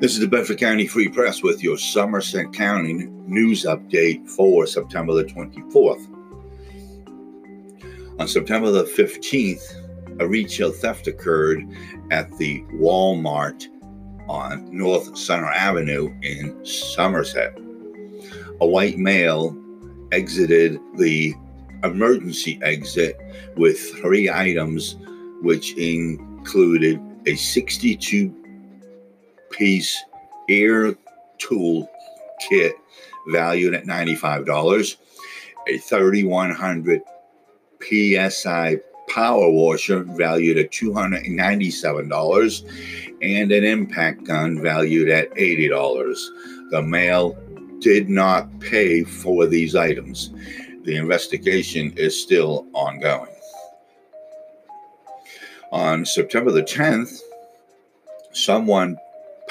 This is the Bedford County Free Press with your Somerset County news update for September the 24th. On September the 15th, a retail theft occurred at the Walmart on North Center Avenue in Somerset. A white male exited the emergency exit with three items, which included a 62 piece air tool kit valued at $95, a 3100 PSI power washer valued at $297, and an impact gun valued at $80. The male did not pay for these items. The investigation is still ongoing. On September the 10th, someone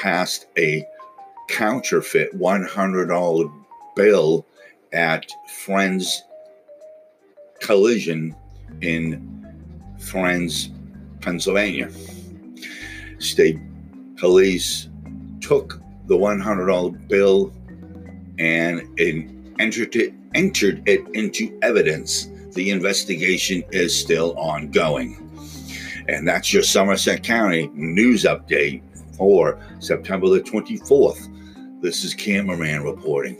passed a counterfeit $100 bill at Friedens Collision in Friedens, Pennsylvania. State police took the $100 bill and entered it, entered it into evidence. The investigation is still ongoing. And that's your Somerset County news update for September the 24th. This is Cameraman reporting.